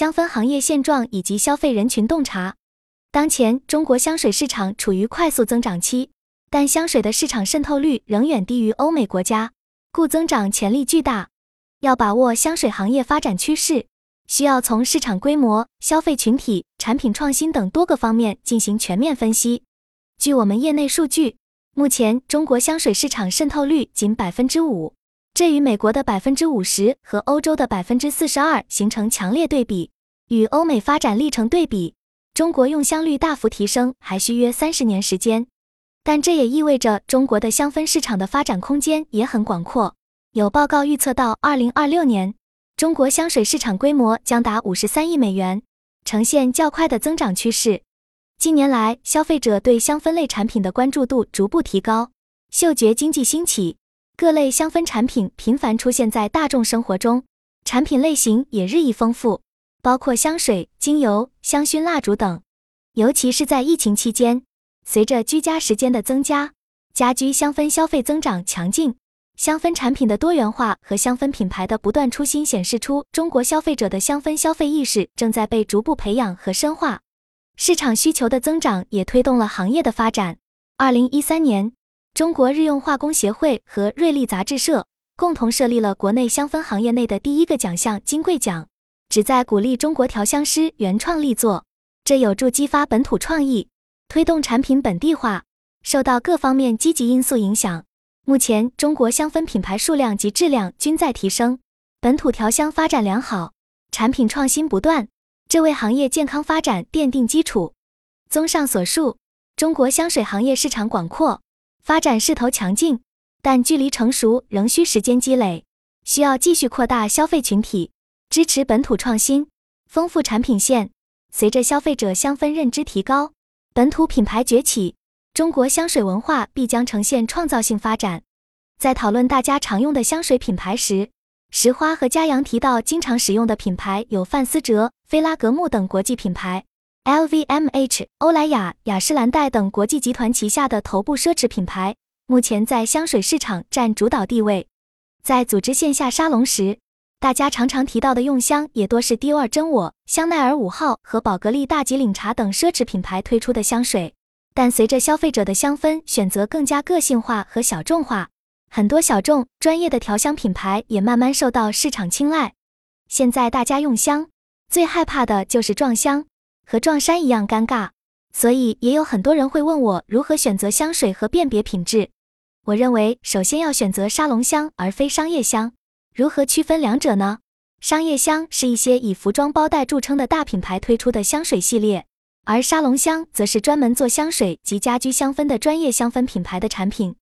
香氛行业现状以及消费人群洞察。当前，中国香水市场处于快速增长期，但香水的市场渗透率仍远低于欧美国家，故增长潜力巨大。要把握香水行业发展趋势，需要从市场规模、消费群体、产品创新等多个方面进行全面分析。据我们业内数据，目前中国香水市场渗透率仅百分之五，这与美国的百分之五十和欧洲的百分之四十二形成强烈对比。与欧美发展历程对比。中国用香率大幅提升还需约三十年时间，但这也意味着中国的香氛市场的发展空间也很广阔。有报告预测到二零二六年，中国香水市场规模将达五十三亿美元，呈现较快的增长趋势。近年来，消费者对香氛类产品的关注度逐步提高，嗅觉经济兴起，各类香氛产品频繁出现在大众生活中，产品类型也日益丰富。包括香水、精油、香薰蜡烛等，尤其是在疫情期间，随着居家时间的增加，家居香氛消费增长强劲，香氛产品的多元化和香氛品牌的不断出新，显示出中国消费者的香氛消费意识正在被逐步培养和深化。市场需求的增长也推动了行业的发展。二零一三年，中国日用化工协会和瑞丽杂志社共同设立了国内香氛行业内的第一个奖项——金桂奖。旨在鼓励中国调香师原创力作，这有助激发本土创意，推动产品本地化。受到各方面积极因素影响，目前中国香氛品牌数量及质量均在提升，本土调香发展良好，产品创新不断，这为行业健康发展奠定基础。综上所述，中国香水行业市场广阔，发展势头强劲，但距离成熟仍需时间积累，需要继续扩大消费群体。支持本土创新，丰富产品线。随着消费者香氛认知提高，本土品牌崛起，中国香水文化必将呈现创造性发展。在讨论大家常用的香水品牌时，石花和嘉阳提到经常使用的品牌有范思哲、菲拉格慕等国际品牌，LVMH、欧莱雅、雅诗兰黛等国际集团旗下的头部奢侈品牌，目前在香水市场占主导地位。在组织线下沙龙时，大家常常提到的用香也多是迪奥真我、香奈儿五号和宝格丽大吉岭茶等奢侈品牌推出的香水。但随着消费者的香氛选择更加个性化和小众化，很多小众专业的调香品牌也慢慢受到市场青睐。现在大家用香最害怕的就是撞香，和撞衫一样尴尬。所以也有很多人会问我如何选择香水和辨别品质。我认为首先要选择沙龙香而非商业香。如何区分两者呢？商业香是一些以服装包袋著称的大品牌推出的香水系列，而沙龙香则是专门做香水及家居香氛的专业香氛品牌的产品。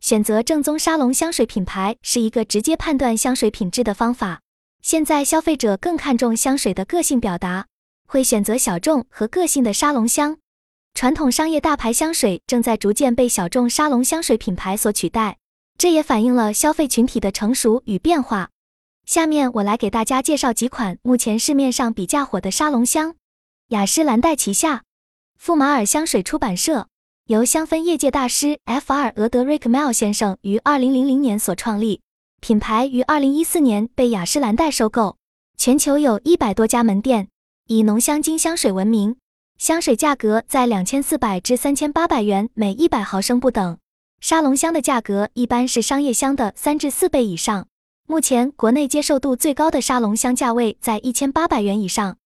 选择正宗沙龙香水品牌是一个直接判断香水品质的方法。现在消费者更看重香水的个性表达，会选择小众和个性的沙龙香。传统商业大牌香水正在逐渐被小众沙龙香水品牌所取代。这也反映了消费群体的成熟与变化。下面我来给大家介绍几款目前市面上比较火的沙龙香。雅诗兰黛旗下富马尔香水出版社，由香氛业界大师 F.R. 俄德瑞克·梅尔先生于二零零零年所创立，品牌于二零一四年被雅诗兰黛收购，全球有一百多家门店，以浓香精香水闻名。香水价格在两千四百至三千八百元每一百毫升不等。沙龙香的价格一般是商业香的三至四倍以上。目前国内接受度最高的沙龙香价位在一千八百元以上。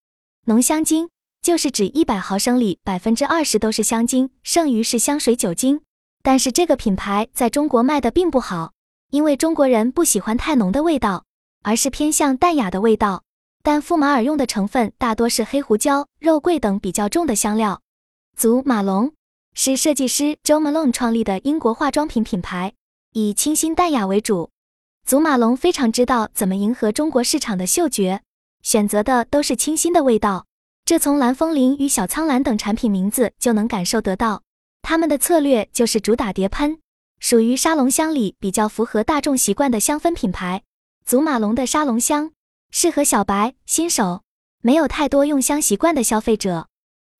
浓香精就是指一百毫升里百分之二十都是香精，剩余是香水酒精。但是这个品牌在中国卖的并不好，因为中国人不喜欢太浓的味道，而是偏向淡雅的味道。但富马尔用的成分大多是黑胡椒、肉桂等比较重的香料。祖马龙。是设计师 Jo Malone 创立的英国化妆品品牌，以清新淡雅为主。祖马龙非常知道怎么迎合中国市场的嗅觉，选择的都是清新的味道。这从蓝风铃与小苍兰等产品名字就能感受得到。他们的策略就是主打叠喷，属于沙龙香里比较符合大众习惯的香氛品牌。祖马龙的沙龙香适合小白、新手，没有太多用香习惯的消费者。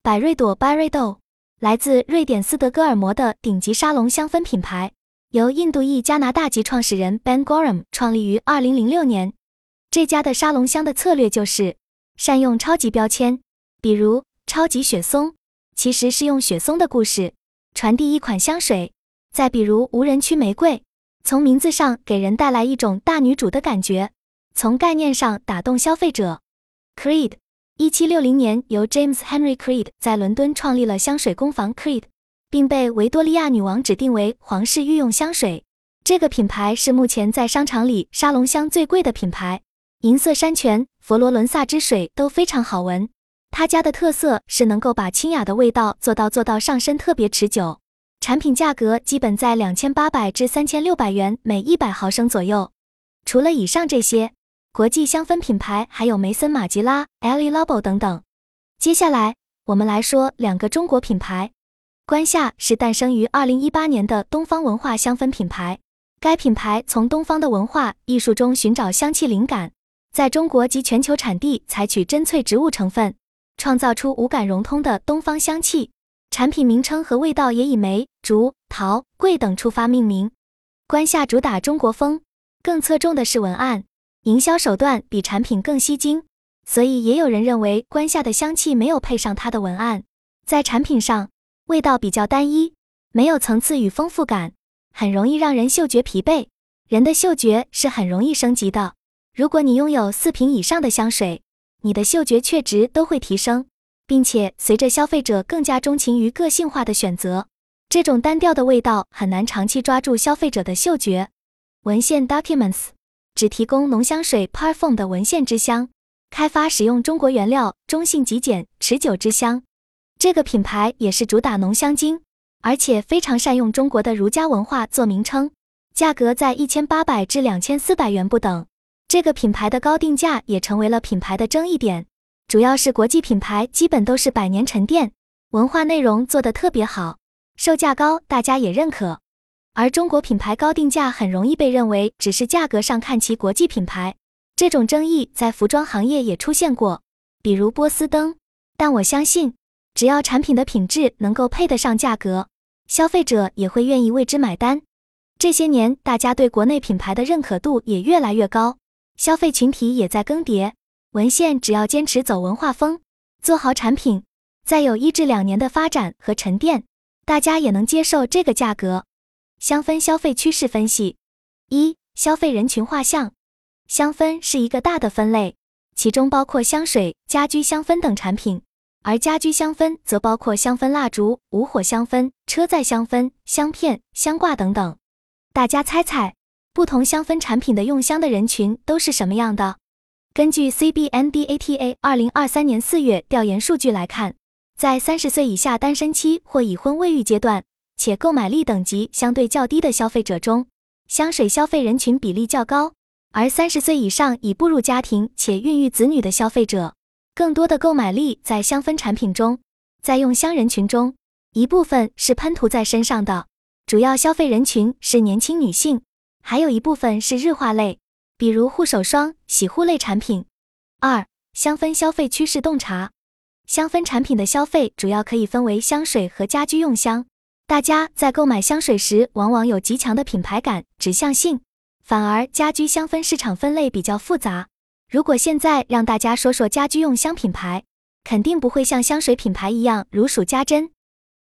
百瑞朵 b y r e d o 来自瑞典斯德哥尔摩的顶级沙龙香氛品牌，由印度裔加拿大籍创始人 Ben Gorham 创立于2006年。这家的沙龙香的策略就是善用超级标签，比如超级雪松，其实是用雪松的故事传递一款香水。再比如无人区玫瑰，从名字上给人带来一种大女主的感觉，从概念上打动消费者。Creed，一七六零年由 James Henry Creed 在伦敦创立了香水工坊 Creed，并被维多利亚女王指定为皇室御用香水。这个品牌是目前在商场里沙龙香最贵的品牌。银色山泉、佛罗伦萨之水都非常好闻。他家的特色是能够把清雅的味道做到做到上身特别持久。产品价格基本在两千八百至三千六百元每一百毫升左右。除了以上这些，国际香氛品牌还有梅森、马吉拉、e l i l a b o 等等。接下来我们来说两个中国品牌。关夏是诞生于二零一八年的东方文化香氛品牌，该品牌从东方的文化艺术中寻找香气灵感。在中国及全球产地采取真萃植物成分，创造出五感融通的东方香气。产品名称和味道也以梅、竹、桃、桂等触发命名。关夏主打中国风，更侧重的是文案，营销手段比产品更吸睛，所以也有人认为关夏的香气没有配上它的文案。在产品上，味道比较单一，没有层次与丰富感，很容易让人嗅觉疲惫。人的嗅觉是很容易升级的。如果你拥有四瓶以上的香水，你的嗅觉确值都会提升，并且随着消费者更加钟情于个性化的选择，这种单调的味道很难长期抓住消费者的嗅觉。文献 Documents 只提供浓香水 Parfum 的文献之香，开发使用中国原料，中性极简，持久之香。这个品牌也是主打浓香精，而且非常善用中国的儒家文化做名称，价格在一千八百至两千四百元不等。这个品牌的高定价也成为了品牌的争议点，主要是国际品牌基本都是百年沉淀，文化内容做得特别好，售价高，大家也认可。而中国品牌高定价很容易被认为只是价格上看齐国际品牌，这种争议在服装行业也出现过，比如波司登。但我相信，只要产品的品质能够配得上价格，消费者也会愿意为之买单。这些年，大家对国内品牌的认可度也越来越高。消费群体也在更迭，文献只要坚持走文化风，做好产品，再有一至两年的发展和沉淀，大家也能接受这个价格。香氛消费趋势分析：一、消费人群画像。香氛是一个大的分类，其中包括香水、家居香氛等产品，而家居香氛则包括香氛蜡烛、无火香氛、车载香氛、香片、香挂等等。大家猜猜？不同香氛产品的用香的人群都是什么样的？根据 CBNDATA 二零二三年四月调研数据来看，在三十岁以下单身期或已婚未育阶段，且购买力等级相对较低的消费者中，香水消费人群比例较高；而三十岁以上已步入家庭且孕育子女的消费者，更多的购买力在香氛产品中。在用香人群中，一部分是喷涂在身上的，主要消费人群是年轻女性。还有一部分是日化类，比如护手霜、洗护类产品。二、香氛消费趋势洞察。香氛产品的消费主要可以分为香水和家居用香。大家在购买香水时，往往有极强的品牌感、指向性，反而家居香氛市场分类比较复杂。如果现在让大家说说家居用香品牌，肯定不会像香水品牌一样如数家珍。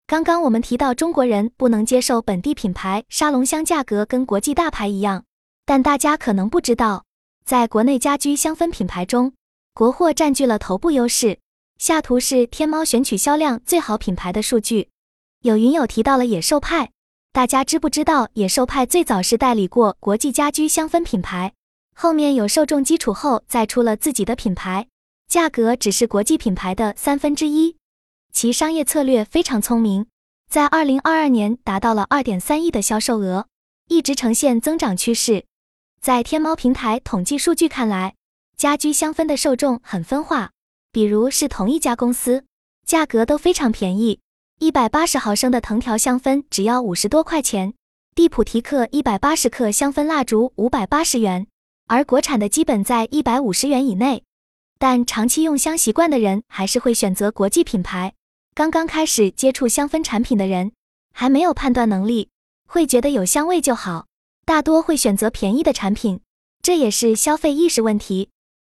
刚刚我们提到中国人不能接受本地品牌沙龙香价格跟国际大牌一样，但大家可能不知道，在国内家居香氛品牌中，国货占据了头部优势。下图是天猫选取销量最好品牌的数据，有云友提到了野兽派，大家知不知道野兽派最早是代理过国际家居香氛品牌，后面有受众基础后再出了自己的品牌，价格只是国际品牌的三分之一。其商业策略非常聪明，在二零二二年达到了二点三亿的销售额，一直呈现增长趋势。在天猫平台统计数据看来，家居香氛的受众很分化，比如是同一家公司，价格都非常便宜，一百八十毫升的藤条香氛只要五十多块钱，蒂普提克一百八十克香氛蜡烛五百八十元，而国产的基本在一百五十元以内。但长期用香习惯的人还是会选择国际品牌。刚刚开始接触香氛产品的人，还没有判断能力，会觉得有香味就好，大多会选择便宜的产品，这也是消费意识问题。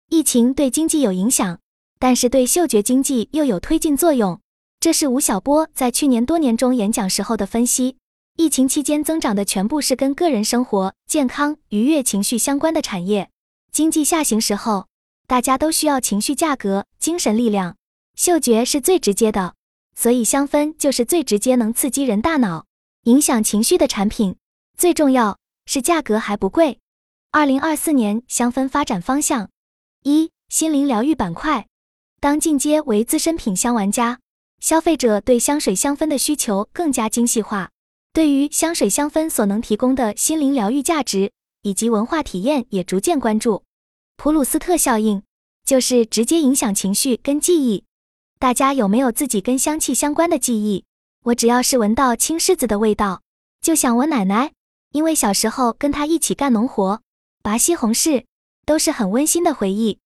疫情对经济有影响，但是对嗅觉经济又有推进作用。这是吴晓波在去年多年中演讲时候的分析。疫情期间增长的全部是跟个人生活、健康、愉悦情绪相关的产业。经济下行时候，大家都需要情绪价格、精神力量，嗅觉是最直接的，所以香氛就是最直接能刺激人大脑、影响情绪的产品。最重要是价格还不贵。二零二四年香氛发展方向：一、心灵疗愈板块。当进阶为资深品香玩家，消费者对香水香氛的需求更加精细化。对于香水香氛所能提供的心灵疗愈价值以及文化体验也逐渐关注。普鲁斯特效应就是直接影响情绪跟记忆。大家有没有自己跟香气相关的记忆？我只要是闻到青柿子的味道，就想我奶奶，因为小时候跟她一起干农活，拔西红柿，都是很温馨的回忆。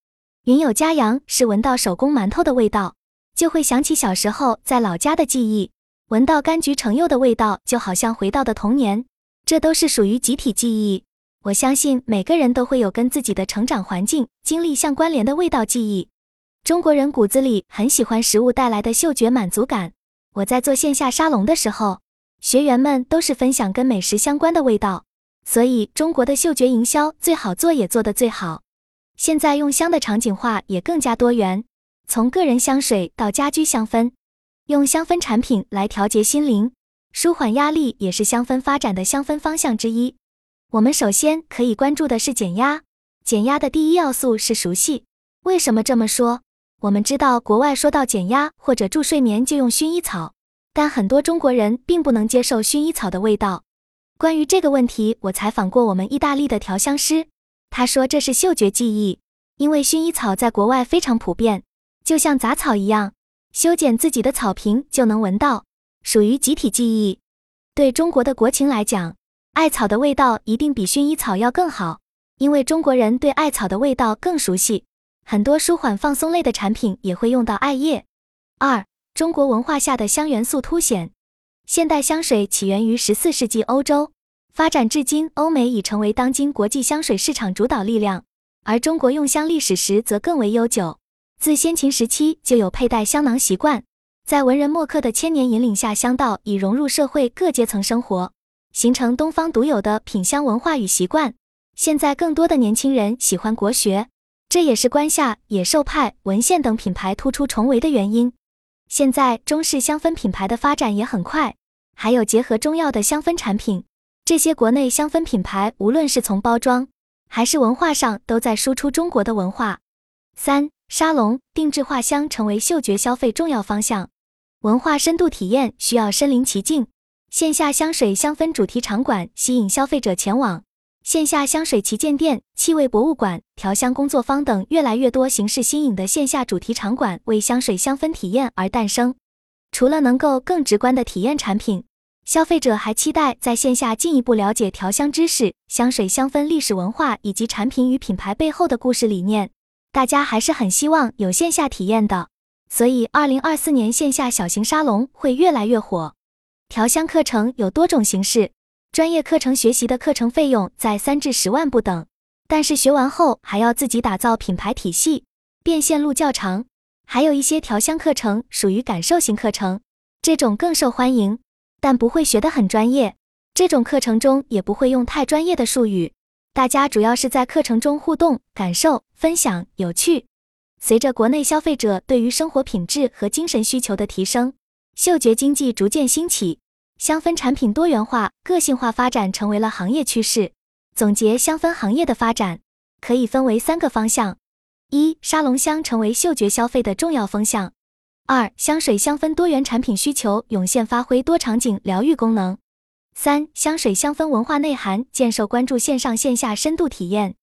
云有佳阳是闻到手工馒头的味道，就会想起小时候在老家的记忆。闻到柑橘橙柚的味道，就好像回到的童年，这都是属于集体记忆。我相信每个人都会有跟自己的成长环境、经历相关联的味道记忆。中国人骨子里很喜欢食物带来的嗅觉满足感。我在做线下沙龙的时候，学员们都是分享跟美食相关的味道，所以中国的嗅觉营销最好做也做得最好。现在用香的场景化也更加多元，从个人香水到家居香氛。用香氛产品来调节心灵、舒缓压力，也是香氛发展的香氛方向之一。我们首先可以关注的是减压。减压的第一要素是熟悉。为什么这么说？我们知道，国外说到减压或者助睡眠就用薰衣草，但很多中国人并不能接受薰衣草的味道。关于这个问题，我采访过我们意大利的调香师，他说这是嗅觉记忆，因为薰衣草在国外非常普遍，就像杂草一样。修剪自己的草坪就能闻到，属于集体记忆。对中国的国情来讲，艾草的味道一定比薰衣草要更好，因为中国人对艾草的味道更熟悉。很多舒缓放松类的产品也会用到艾叶。二、中国文化下的香元素凸显。现代香水起源于十四世纪欧洲，发展至今，欧美已成为当今国际香水市场主导力量，而中国用香历史时则更为悠久。自先秦时期就有佩戴香囊习惯，在文人墨客的千年引领下，香道已融入社会各阶层生活，形成东方独有的品香文化与习惯。现在更多的年轻人喜欢国学，这也是关下、野兽派、文献等品牌突出重围的原因。现在中式香氛品牌的发展也很快，还有结合中药的香氛产品，这些国内香氛品牌无论是从包装还是文化上，都在输出中国的文化。三。沙龙定制画香成为嗅觉消费重要方向，文化深度体验需要身临其境。线下香水香氛主题场馆吸引消费者前往，线下香水旗舰店、气味博物馆、调香工作坊等越来越多形式新颖的线下主题场馆为香水香氛体验而诞生。除了能够更直观的体验产品，消费者还期待在线下进一步了解调香知识、香水香氛历史文化以及产品与品牌背后的故事理念。大家还是很希望有线下体验的，所以二零二四年线下小型沙龙会越来越火。调香课程有多种形式，专业课程学习的课程费用在三至十万不等，但是学完后还要自己打造品牌体系，变现路较长。还有一些调香课程属于感受型课程，这种更受欢迎，但不会学得很专业。这种课程中也不会用太专业的术语。大家主要是在课程中互动、感受、分享、有趣。随着国内消费者对于生活品质和精神需求的提升，嗅觉经济逐渐兴起，香氛产品多元化、个性化发展成为了行业趋势。总结香氛行业的发展，可以分为三个方向：一、沙龙香成为嗅觉消费的重要风向；二、香水香氛多元产品需求涌现，发挥多场景疗愈功能。三香水香氛文化内涵建设关注，线上线下深度体验。